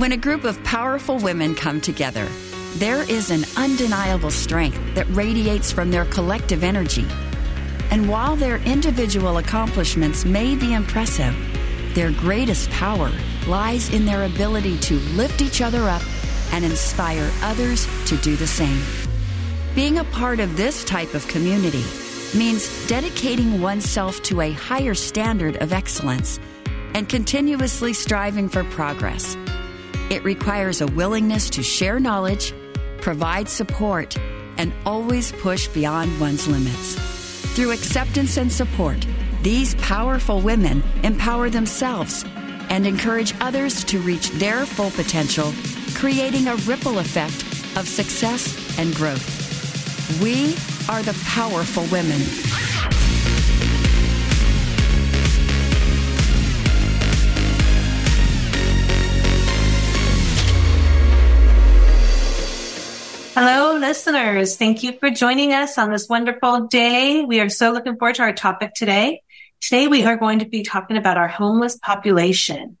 When a group of powerful women come together, there is an undeniable strength that radiates from their collective energy. And while their individual accomplishments may be impressive, their greatest power lies in their ability to lift each other up and inspire others to do the same. Being a part of this type of community means dedicating oneself to a higher standard of excellence and continuously striving for progress. It requires a willingness to share knowledge, provide support, and always push beyond one's limits. Through acceptance and support, these powerful women empower themselves and encourage others to reach their full potential, creating a ripple effect of success and growth. We are the powerful women. Hello, listeners. Thank you for joining us on this wonderful day. We are so looking forward to our topic today. Today, we are going to be talking about our homeless population.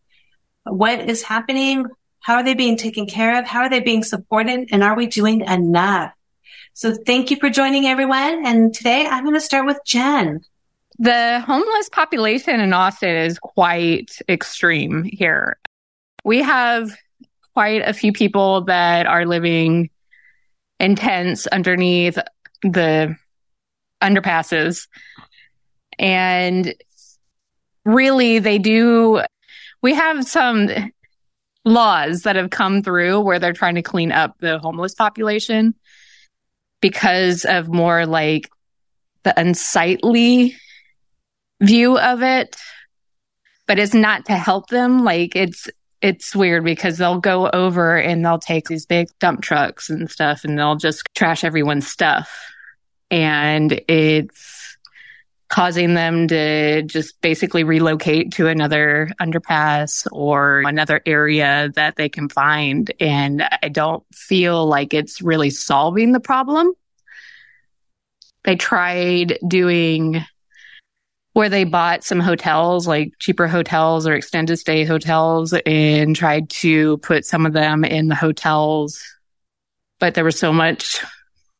What is happening? How are they being taken care of? How are they being supported? And are we doing enough? So thank you for joining everyone. And today I'm going to start with Jen. The homeless population in Austin is quite extreme here. We have quite a few people that are living in tents underneath the underpasses. And really, they do. We have some laws that have come through where they're trying to clean up the homeless population because of more like the unsightly view of it. But it's not to help them. Like it's it's weird because they'll go over and they'll take these big dump trucks and stuff and they'll just trash everyone's stuff. And it's causing them to just basically relocate to another underpass or another area that they can find. And I don't feel like it's really solving the problem. They tried doing where they bought some hotels, like cheaper hotels or extended stay hotels, and tried to put some of them in the hotels. But there was so much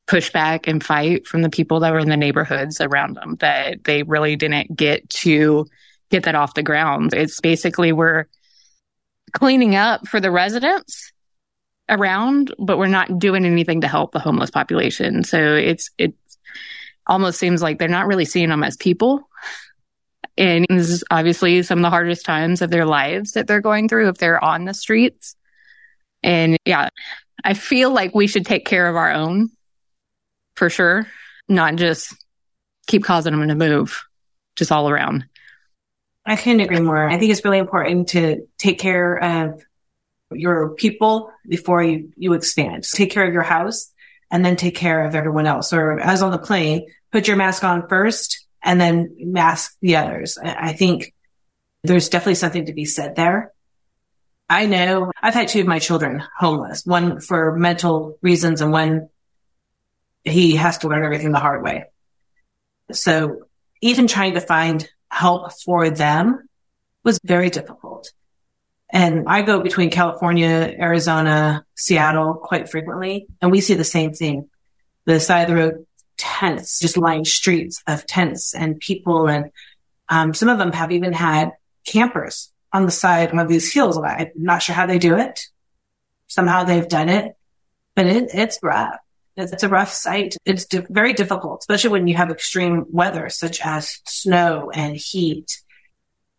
pushback and fight from the people that were in the neighborhoods around them that they really didn't get to get that off the ground. It's basically we're cleaning up for the residents around, but we're not doing anything to help the homeless population. So it's it almost seems like they're not really seeing them as people. And this is obviously some of the hardest times of their lives that they're going through if they're on the streets. And yeah, I feel like we should take care of our own for sure, not just keep causing them to move just all around. I couldn't agree more. I think it's really important to take care of your people before you, you expand. Take care of your house and then take care of everyone else. Or as on the plane, put your mask on first and then mask the others. I think there's definitely something to be said there. I know I've had two of my children homeless, one for mental reasons and one he has to learn everything the hard way. So even trying to find help for them was very difficult. And I go between California, Arizona, Seattle quite frequently, and we see the same thing. The side of the road tents, just lying streets of tents and people. And um, some of them have even had campers on the side of these hills. I'm not sure how they do it. Somehow they've done it, but it, it's rough. It's a rough sight. It's di- very difficult, especially when you have extreme weather such as snow and heat.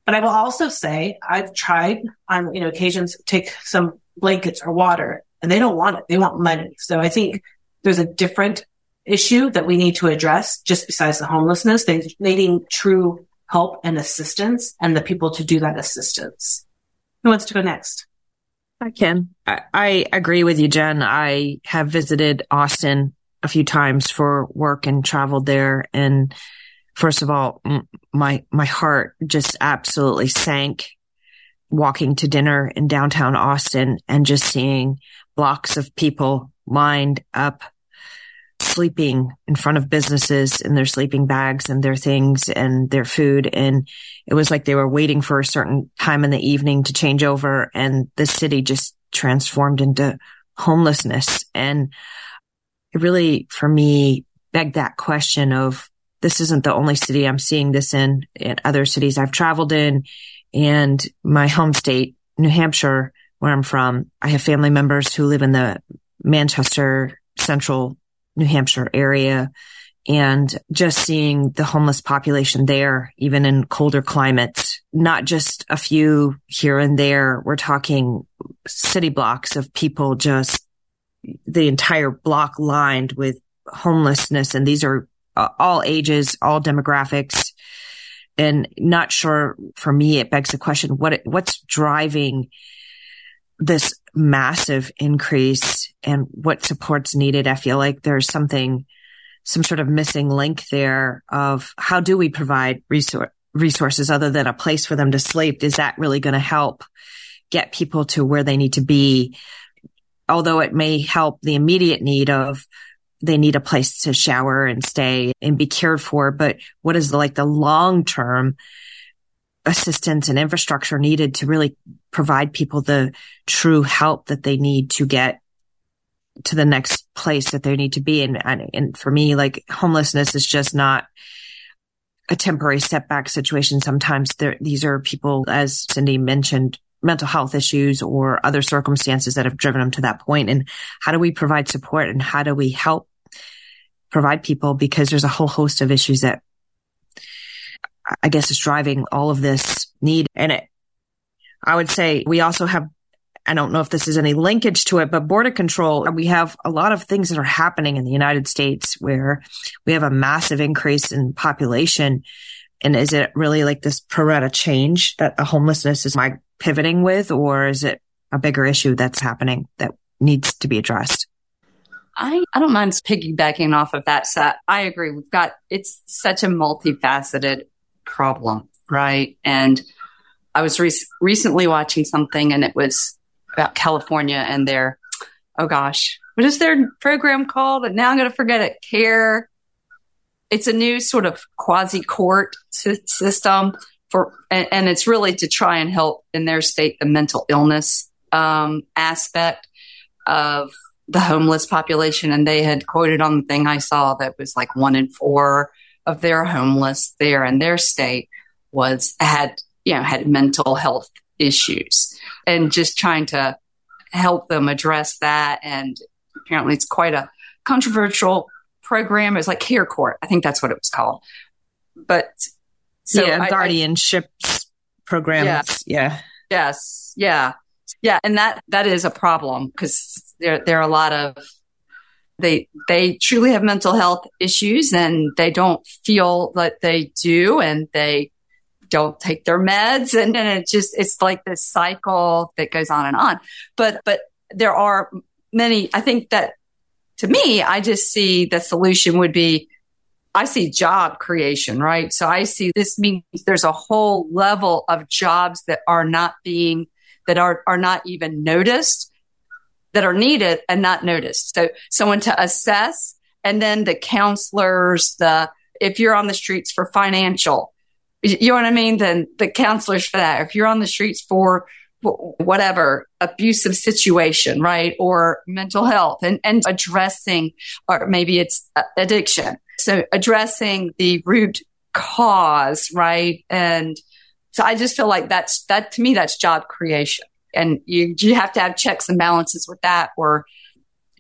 But I will also say I've tried on, you know, occasions take some blankets or water and they don't want it. They want money. So I think there's a different issue that we need to address just besides the homelessness. They needing true help and assistance and the people to do that assistance. Who wants to go next? I can. I, I agree with you, Jen. I have visited Austin a few times for work and traveled there. And first of all, my, my heart just absolutely sank walking to dinner in downtown Austin and just seeing blocks of people lined up sleeping in front of businesses in their sleeping bags and their things and their food. And it was like they were waiting for a certain time in the evening to change over. And the city just transformed into homelessness. And it really, for me, begged that question of this isn't the only city I'm seeing this in, in other cities I've traveled in and my home state, New Hampshire, where I'm from. I have family members who live in the Manchester central New Hampshire area and just seeing the homeless population there, even in colder climates, not just a few here and there. We're talking city blocks of people just the entire block lined with homelessness. And these are uh, all ages, all demographics. And not sure for me, it begs the question, what, what's driving this massive increase and what support's needed? I feel like there's something, some sort of missing link there of how do we provide resource, resources other than a place for them to sleep? Is that really going to help get people to where they need to be? Although it may help the immediate need of they need a place to shower and stay and be cared for. But what is like the long term assistance and infrastructure needed to really provide people the true help that they need to get to the next place that they need to be. And, and, and for me, like homelessness is just not a temporary setback situation. Sometimes these are people, as Cindy mentioned, mental health issues or other circumstances that have driven them to that point. And how do we provide support and how do we help provide people? Because there's a whole host of issues that I guess is driving all of this need. And it, I would say we also have, I don't know if this is any linkage to it, but border control, we have a lot of things that are happening in the United States where we have a massive increase in population. And is it really like this pro change that the homelessness is my pivoting with, or is it a bigger issue that's happening that needs to be addressed? I, I don't mind piggybacking off of that. So I agree. We've got, it's such a multifaceted problem, right? And I was re- recently watching something and it was about California and their, oh gosh, what is their program called? And now I'm going to forget it. CARE. It's a new sort of quasi court system for, and, and, it's really to try and help in their state the mental illness um, aspect of the homeless population. And they had quoted on the thing I saw that was like one in four of their homeless there in their state was had you know had mental health issues and just trying to help them address that. And apparently it's quite a controversial program. It's like care court i think that's what it was called. But so yeah guardianship programs. Yeah. yeah. Yes. Yeah. Yeah. And that that is a problem because there there are a lot of they they truly have mental health issues and they don't feel that they do and they don't take their meds. And, and it just it's like this cycle that goes on and on. But but there are many i think that to me i just see the solution would be i see job creation right? So i see this means there's a whole level of jobs that are not being that are are not even noticed that are needed and not noticed. So someone to assess and then the counselors, the, if you're on the streets for financial, you know what I mean? Then the counselors for that. If you're on the streets for whatever abusive situation, right? Or mental health and, and addressing, or maybe it's addiction. So addressing the root cause, right? And so I just feel like that's, that to me, that's job creation and you you have to have checks and balances with that or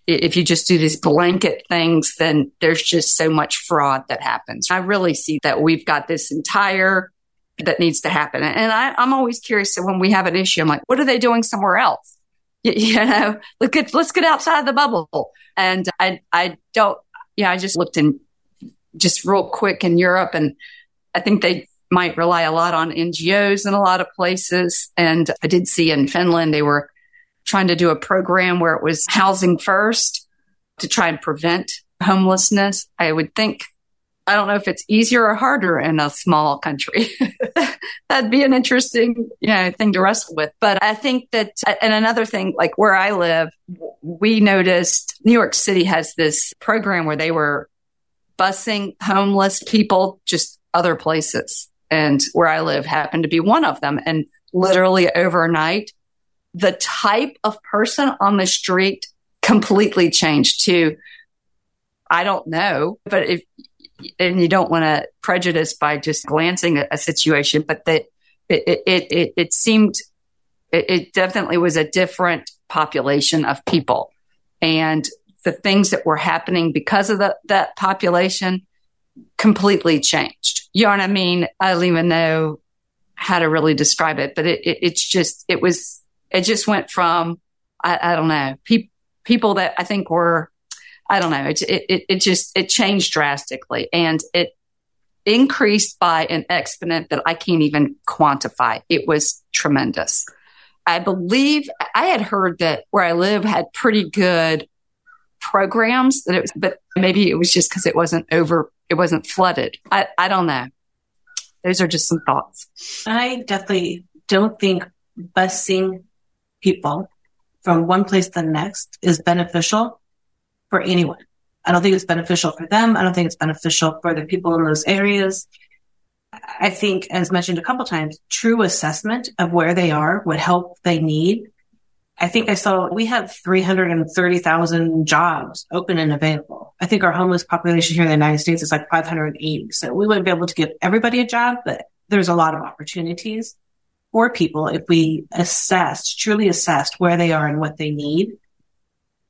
if you just do these blanket things then there's just so much fraud that happens. I really see that we've got this entire that needs to happen. And I, i'm always curious when we have an issue i'm like what are they doing somewhere else? You, you know look at let's get outside the bubble. And i i don't yeah i just looked in just real quick in europe and i think they might rely a lot on NGOs in a lot of places. And I did see in Finland, they were trying to do a program where it was housing first to try and prevent homelessness. I would think, I don't know if it's easier or harder in a small country. That'd be an interesting, you know, thing to wrestle with. But I think that, and another thing, like where I live, we noticed New York City has this program where they were busing homeless people just other places and where I live happened to be one of them. And literally overnight, the type of person on the street completely changed to, I don't know, but if, and you don't want to prejudice by just glancing at a situation, but that it, it, it, it seemed, it, it definitely was a different population of people. And the things that were happening because of the, that population completely changed. You know what I mean? I don't even know how to really describe it, but it, it it's just, it was, it just went from, I, I don't know, pe- people that I think were, I don't know, it, it, it just, it changed drastically and it increased by an exponent that I can't even quantify. It was tremendous. I believe I had heard that where I live had pretty good programs that it was, but maybe it was just because it wasn't over, it wasn't flooded. I, I don't know. Those are just some thoughts. I definitely don't think busing people from one place to the next is beneficial for anyone. I don't think it's beneficial for them. I don't think it's beneficial for the people in those areas. I think, as mentioned a couple times, true assessment of where they are, what help they need. I think I saw we have 330,000 jobs open and available. I think our homeless population here in the United States is like 580. So we wouldn't be able to give everybody a job, but there's a lot of opportunities for people if we assessed, truly assessed where they are and what they need.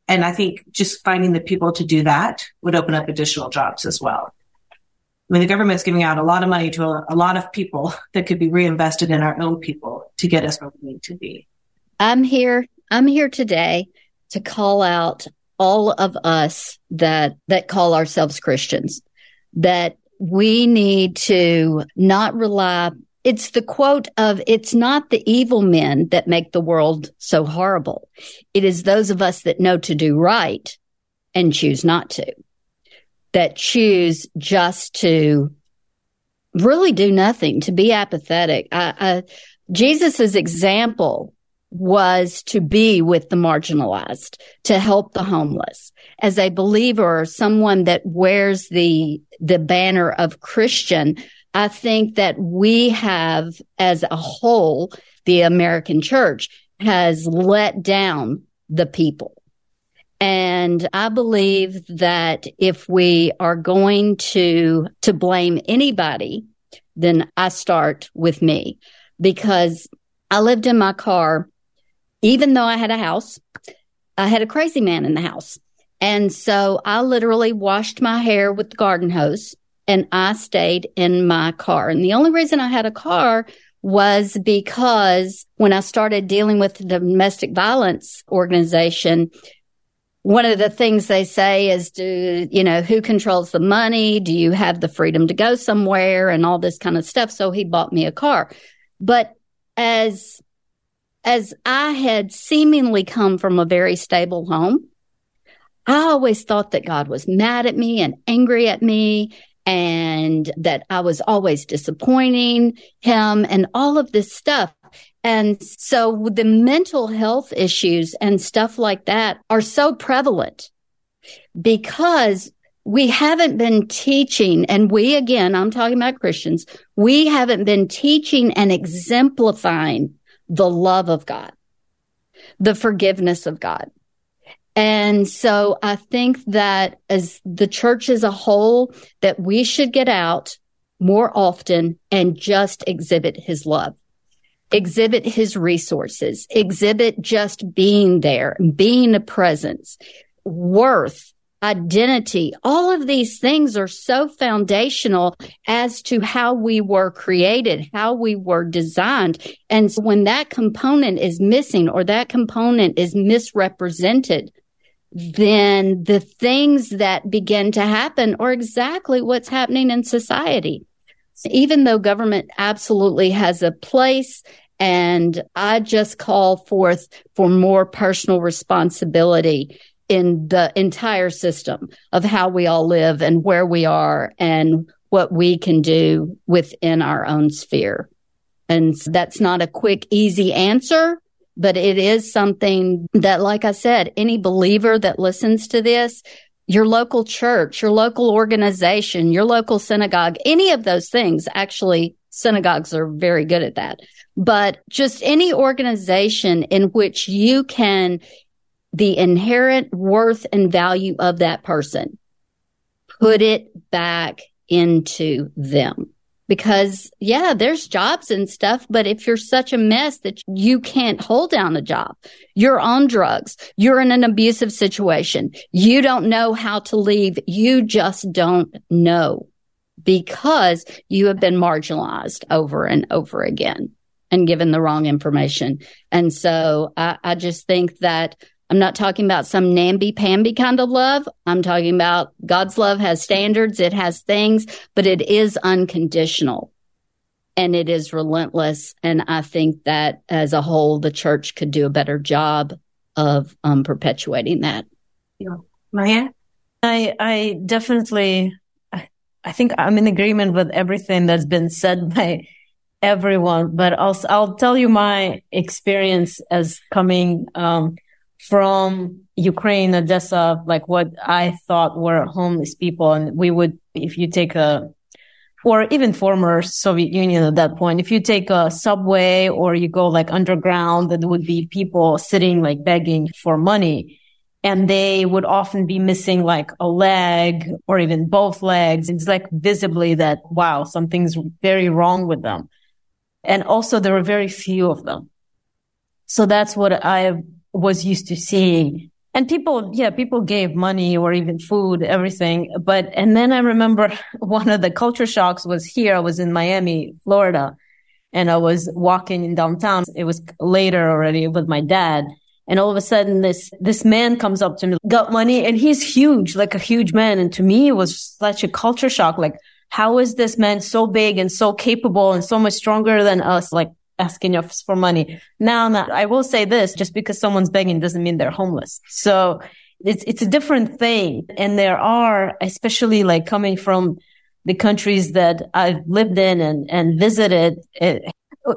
And I think just finding the people to do that would open up additional jobs as well. I mean, the government's giving out a lot of money to a, a lot of people that could be reinvested in our own people to get us where we need to be. I'm here. I'm here today to call out all of us that, that call ourselves Christians, that we need to not rely. It's the quote of, it's not the evil men that make the world so horrible. It is those of us that know to do right and choose not to that choose just to really do nothing, to be apathetic. I, Jesus's example was to be with the marginalized, to help the homeless. As a believer, someone that wears the, the banner of Christian, I think that we have as a whole, the American church has let down the people. And I believe that if we are going to, to blame anybody, then I start with me because I lived in my car, even though I had a house, I had a crazy man in the house. And so I literally washed my hair with the garden hose and I stayed in my car. And the only reason I had a car was because when I started dealing with the domestic violence organization, one of the things they say is do you know who controls the money? Do you have the freedom to go somewhere? And all this kind of stuff. So he bought me a car. But as as i had seemingly come from a very stable home i always thought that god was mad at me and angry at me and that i was always disappointing him and all of this stuff and so the mental health issues and stuff like that are so prevalent because we haven't been teaching, and we again, I'm talking about Christians, we haven't been teaching and exemplifying the love of God, the forgiveness of God. And so I think that as the church as a whole, that we should get out more often and just exhibit his love exhibit his resources, exhibit just being there, being a presence, worth, identity. All of these things are so foundational as to how we were created, how we were designed. And so when that component is missing or that component is misrepresented, then the things that begin to happen are exactly what's happening in society even though government absolutely has a place and I just call forth for more personal responsibility in the entire system of how we all live and where we are and what we can do within our own sphere. And that's not a quick, easy answer, but it is something that, like I said, any believer that listens to this, your local church, your local organization, your local synagogue, any of those things. Actually, synagogues are very good at that. But just any organization in which you can, the inherent worth and value of that person, put it back into them because yeah, there's jobs and stuff, but if you're such a mess that you can't hold down a job, you're on drugs, you're in an abusive situation, you don't know how to leave, you just don't know because you have been marginalized over and over again and given the wrong information. And so I, I just think that I'm not talking about some namby-pamby kind of love. I'm talking about God's love has standards. It has things, but it is unconditional and it is relentless. And I think that as a whole, the church could do a better job of um, perpetuating that. Yeah. Maya? I, I definitely, I, I think I'm in agreement with everything that's been said by everyone, but I'll, I'll tell you my experience as coming, um, from Ukraine, Odessa, like what I thought were homeless people. And we would, if you take a, or even former Soviet Union at that point, if you take a subway or you go like underground, there would be people sitting like begging for money. And they would often be missing like a leg or even both legs. It's like visibly that, wow, something's very wrong with them. And also there were very few of them. So that's what I was used to seeing. And people, yeah, people gave money or even food, everything. But, and then I remember one of the culture shocks was here. I was in Miami, Florida, and I was walking in downtown. It was later already with my dad. And all of a sudden this, this man comes up to me, got money and he's huge, like a huge man. And to me, it was such a culture shock. Like, how is this man so big and so capable and so much stronger than us? Like, asking us for money. Now, now, I will say this, just because someone's begging doesn't mean they're homeless. So it's, it's a different thing. And there are, especially like coming from the countries that I've lived in and, and visited, it,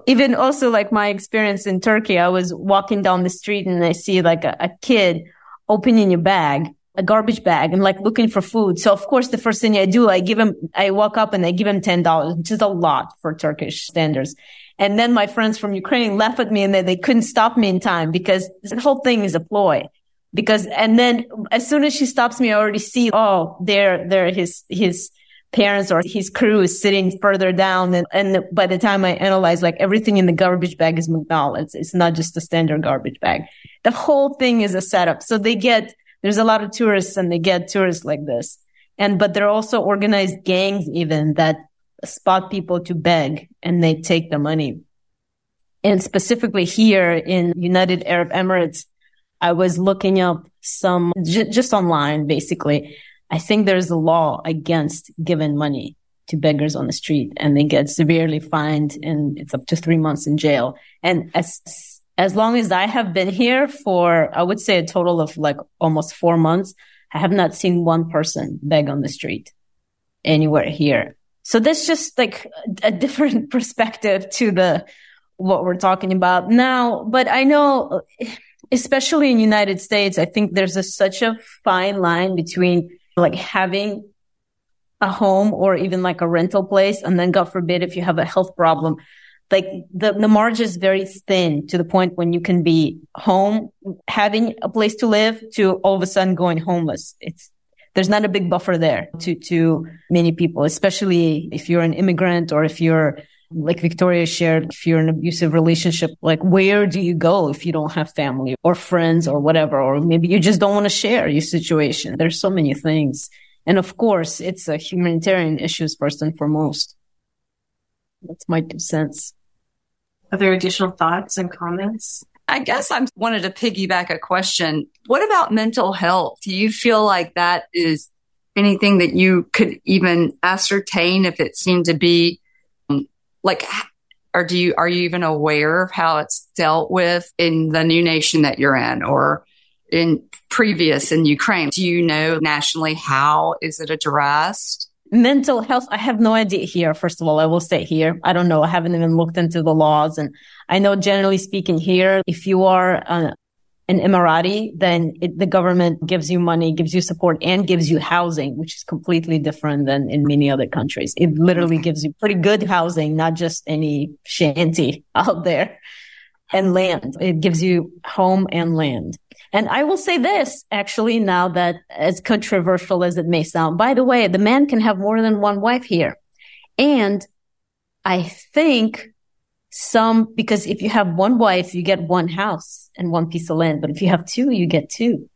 even also like my experience in Turkey, I was walking down the street and I see like a, a kid opening a bag a garbage bag and like looking for food. So of course, the first thing I do, I give him, I walk up and I give him $10, which is a lot for Turkish standards. And then my friends from Ukraine laugh at me and they, they couldn't stop me in time because the whole thing is a ploy. Because, and then as soon as she stops me, I already see, oh, there, there, his, his parents or his crew is sitting further down. And, and by the time I analyze, like everything in the garbage bag is McDonald's. It's not just a standard garbage bag. The whole thing is a setup. So they get, there's a lot of tourists and they get tourists like this. And, but there are also organized gangs even that spot people to beg and they take the money. And specifically here in United Arab Emirates, I was looking up some j- just online, basically. I think there's a law against giving money to beggars on the street and they get severely fined and it's up to three months in jail. And as, as long as I have been here for, I would say a total of like almost four months, I have not seen one person beg on the street anywhere here. So that's just like a different perspective to the, what we're talking about now. But I know, especially in United States, I think there's a, such a fine line between like having a home or even like a rental place. And then God forbid if you have a health problem, like the, the margin is very thin to the point when you can be home, having a place to live to all of a sudden going homeless. It's there's not a big buffer there to, to many people, especially if you're an immigrant or if you're like Victoria shared, if you're in an abusive relationship, like where do you go if you don't have family or friends or whatever? Or maybe you just don't want to share your situation. There's so many things. And of course, it's a humanitarian issues first and foremost. That's my two cents. Are there additional thoughts and comments? I guess I wanted to piggyback a question. What about mental health? Do you feel like that is anything that you could even ascertain if it seemed to be um, like, or do you, are you even aware of how it's dealt with in the new nation that you're in or in previous in Ukraine? Do you know nationally how is it addressed? Mental health i have no idea here first of all. I will say here. I don't know. I haven't even looked into the laws. And i know generally speaking here if you are uh, an Emirati, then it, the government gives you money, gives you support, and gives you housing, which is completely different than in many other countries. It literally gives you pretty good housing, not just any shanty out there and land. It gives you home and land. And I will say this actually now that as controversial as it may sound, by the way, the man can have more than one wife here. And I think some, because if you have one wife, you get one house and one piece of land. But if you have two, you get two.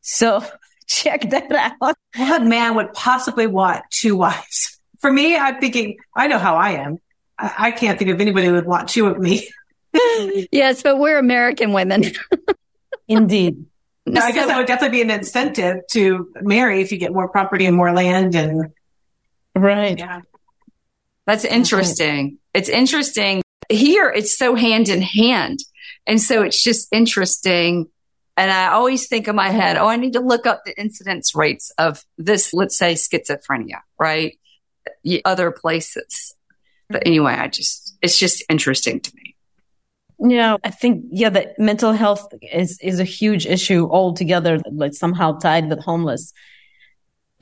So check that out. What man would possibly want two wives? For me, I'm thinking, I know how I am. I, can't think of anybody who would want two of me. yes, but we're American women. Indeed. No, I guess that would definitely be an incentive to marry if you get more property and more land and right. Yeah. That's interesting. It's interesting here it's so hand in hand. And so it's just interesting. And I always think in my head, oh, I need to look up the incidence rates of this, let's say schizophrenia, right? Other places. But anyway, I just, it's just interesting to me. Yeah, I think, yeah, that mental health is, is a huge issue altogether, like somehow tied with homeless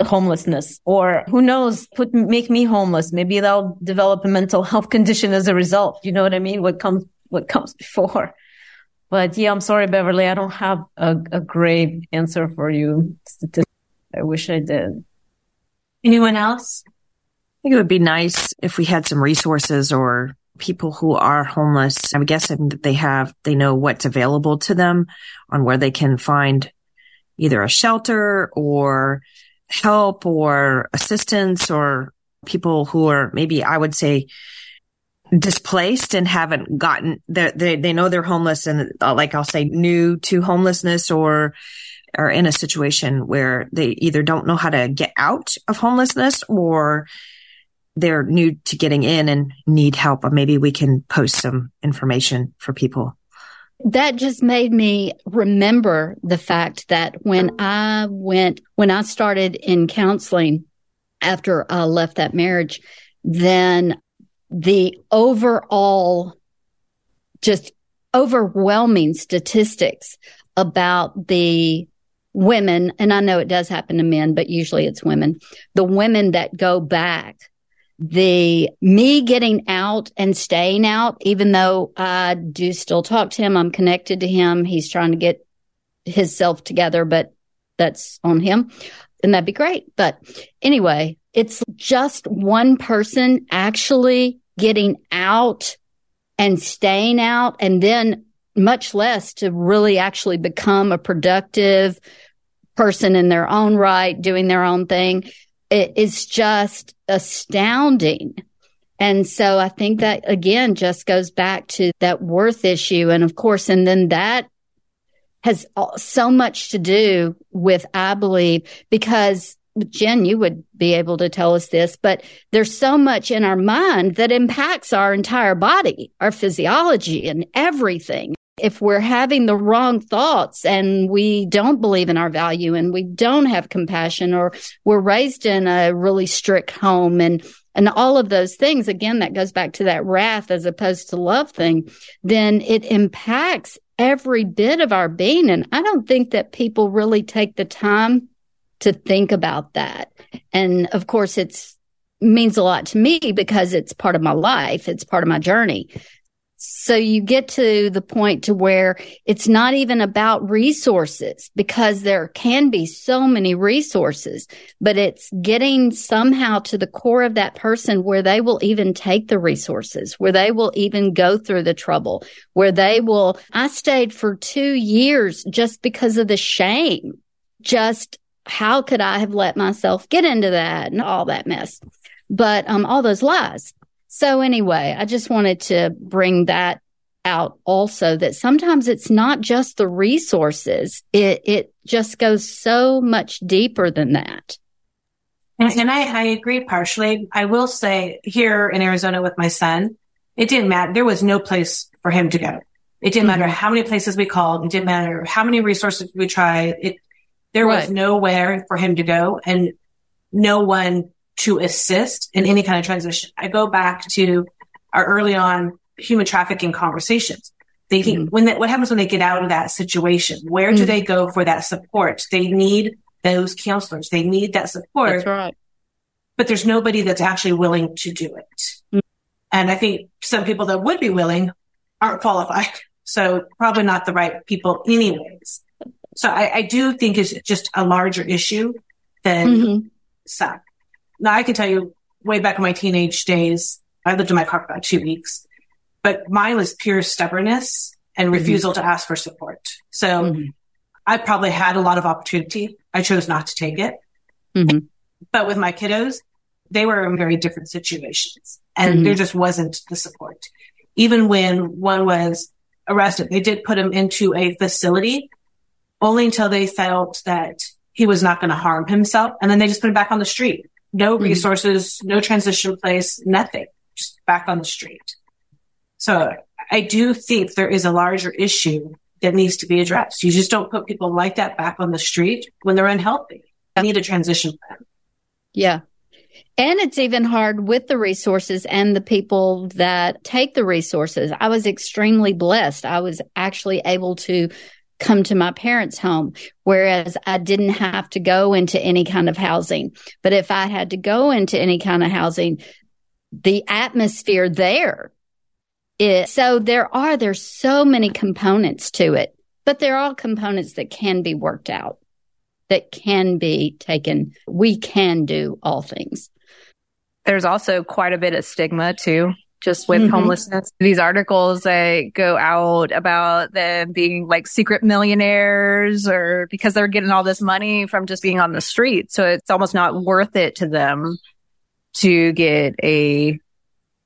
homelessness. Or who knows put make me homeless. Maybe they'll develop a mental health condition as a result. You know what i mean? What comes what comes before. But yeah i'm sorry beverly. I don't have a, a great answer for you. I wish i did. Anyone else? I think it would be nice if we had some resources or people who are homeless. I'm guessing that they have they know what's available to them on where they can find either a shelter or help or assistance or people who are maybe I would say displaced and haven't gotten they they know they're homeless and uh, like I'll say new to homelessness or are in a situation where they either don't know how to get out of homelessness or they're new to getting in and need help. Maybe we can post some information for people that just made me remember the fact that when I went, when I started in counseling after I left that marriage, then the overall just overwhelming statistics about the women, and I know it does happen to men, but usually it's women, the women that go back the me getting out and staying out, even though I do still talk to him, I'm connected to him. He's trying to get his self together, but that's on him. And that'd be great. But anyway, it's just one person actually getting out and staying out and then much less to really actually become a productive person in their own right, doing their own thing it is just astounding. And so I think that again just goes back to that worth issue. And of course, and then that has so much to do with, I believe, because Jen, you would be able to tell us this, but there's so much in our mind that impacts our entire body, our physiology and everything if we're having the wrong thoughts and we don't believe in our value and we don't have compassion or we're raised in a really strict home and and all of those things again that goes back to that wrath as opposed to love thing then it impacts every bit of our being. And i don't think that people really take the time to think about that. And of course it's means a lot to me because it's part of my life. It's part of my journey so you get to the point to where it's not even about resources because there can be so many resources, but it's getting somehow to the core of that person where they will even take the resources, where they will even go through the trouble, where they will, I stayed for two years just because of the shame. Just how could I have let myself get into that and all that mess? But, um, all those lies. So anyway, I just wanted to bring that out also that sometimes it's not just the resources. It, it just goes so much deeper than that. And, and I, I agree partially. I will say here in Arizona with my son, it didn't matter. There was no place for him to go. It didn't mm-hmm. matter how many places we called. It didn't matter how many resources we tried. It, there right. was nowhere for him to go and no one to assist in any kind of transition. I go back to our early on human trafficking conversations. They mm-hmm. when that, what happens when they get out of that situation? Where do mm-hmm. they go for that support? They need those counselors. They need that support. That's right. But there's nobody that's actually willing to do it. Mm-hmm. And I think some people that would be willing aren't qualified. So probably not the right people anyways. So I, I do think it's just a larger issue than some. Now I can tell you way back in my teenage days, I lived in my car for about two weeks, but mine was pure stubbornness and mm-hmm. refusal mm-hmm. to ask for support. So mm-hmm. I probably had a lot of opportunity. I chose not to take it. Mm-hmm. But with my kiddos, they were in very different situations and mm-hmm. there just wasn't the support. Even when one was arrested, they did put him into a facility only until they felt that he was not going to harm himself. And then they just put him back on the street. No mm-hmm. resources, no transition place, nothing, just back on the street. So I do think there is a larger issue that needs to be addressed. You just don't put people like that back on the street when they're unhealthy. I need a transition plan. Yeah. And it's even hard with the resources and the people that take the resources. I was extremely blessed. I was actually able to come to my parents' home, whereas I didn't have to go into any kind of housing. But if I had to go into any kind of housing, the atmosphere there is so there are there's so many components to it, but they're all components that can be worked out, that can be taken. We can do all things. There's also quite a bit of stigma too just with mm-hmm. homelessness. These articles that go out about them being like secret millionaires or because they're getting all this money from just being on the street. So it's almost not worth it to them to get a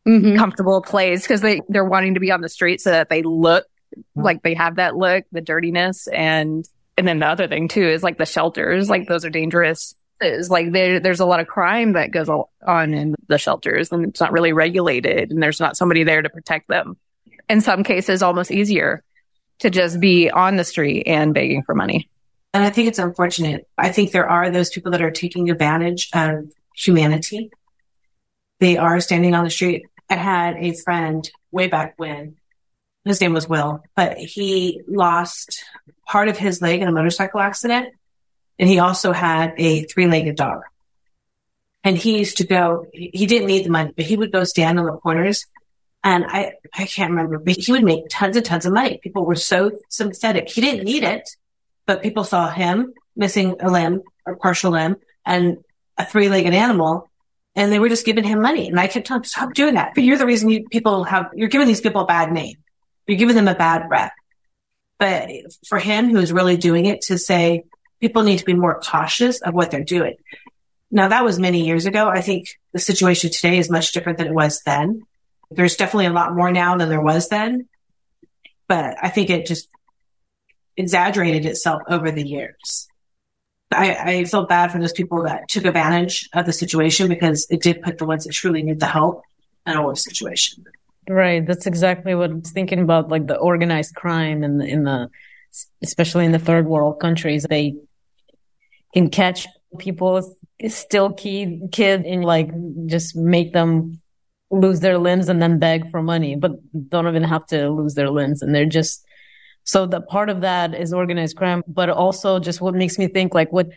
mm-hmm. comfortable place because they, they're wanting to be on the street so that they look like they have that look, the dirtiness. And, and then the other thing too is like the shelters, like those are dangerous like there, there's a lot of crime that goes on in the shelters and it's not really regulated and there's not somebody there to protect them. In some cases, almost easier to just be on the street and begging for money. And I think it's unfortunate. I think there are those people that are taking advantage of humanity. They are standing on the street. I had a friend way back when his name was Will, but he lost part of his leg in a motorcycle accident and he also had a three legged dog. And he used to go, he didn't need the money, but he would go stand on the corners. And I, I can't remember, but he would make tons and tons of money. People were so sympathetic. He didn't need it, but people saw him missing a limb or partial limb and a three legged animal. And they were just giving him money. And I kept telling him, stop doing that. But you're the reason you people have, you're giving these people a bad name. You're giving them a bad rep. But for him, who's really doing it to say, people need to be more cautious of what they're doing. Now that was many years ago. I think the situation today is much different than it was then. There's definitely a lot more now than there was then, but I think it just exaggerated itself over the years. I, I feel bad for those people that took advantage of the situation because it did put the ones that truly need the help in a worse situation. Right. That's exactly what I was thinking about, like the organized crime in the, in the, especially in the third world countries. They can catch people still key kid and like just make them lose their limbs and then beg for money, but don't even have to lose their limbs. And they're just, so the part of that is organized crime, but also just what makes me think like what,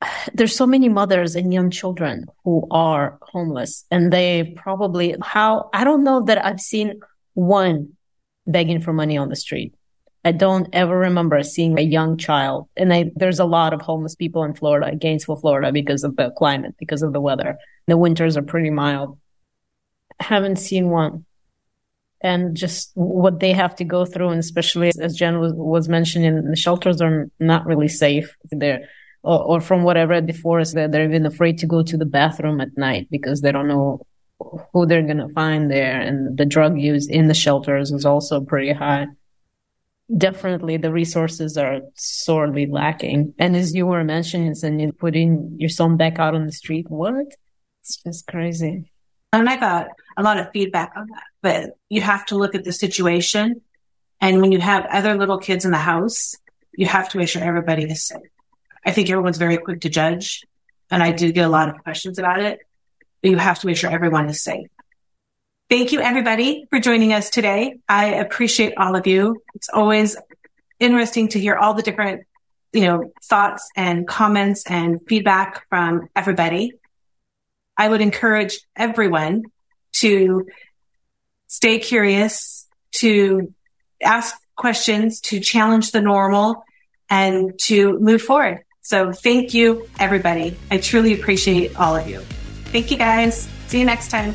there's so many mothers and young children who are homeless and they probably how, I don't know that I've seen one begging for money on the street. I don't ever remember seeing a young child. And I, there's a lot of homeless people in Florida, Gainesville, Florida, because of the climate, because of the weather. The winters are pretty mild. I haven't seen one. And just what they have to go through, and especially as Jen was, was mentioning, the shelters are not really safe. They're, or, or from what I read before, is that they're even afraid to go to the bathroom at night because they don't know who they're going to find there. And the drug use in the shelters is also pretty high definitely the resources are sorely lacking. And as you were mentioning, and you putting your son back out on the street, what? It's just crazy. And I got a lot of feedback on that, but you have to look at the situation. And when you have other little kids in the house, you have to make sure everybody is safe. I think everyone's very quick to judge. And I do get a lot of questions about it, but you have to make sure everyone is safe. Thank you, everybody, for joining us today. I appreciate all of you. It's always interesting to hear all the different, you know, thoughts and comments and feedback from everybody. I would encourage everyone to stay curious, to ask questions, to challenge the normal, and to move forward. So thank you, everybody. I truly appreciate all of you. Thank you, guys. See you next time.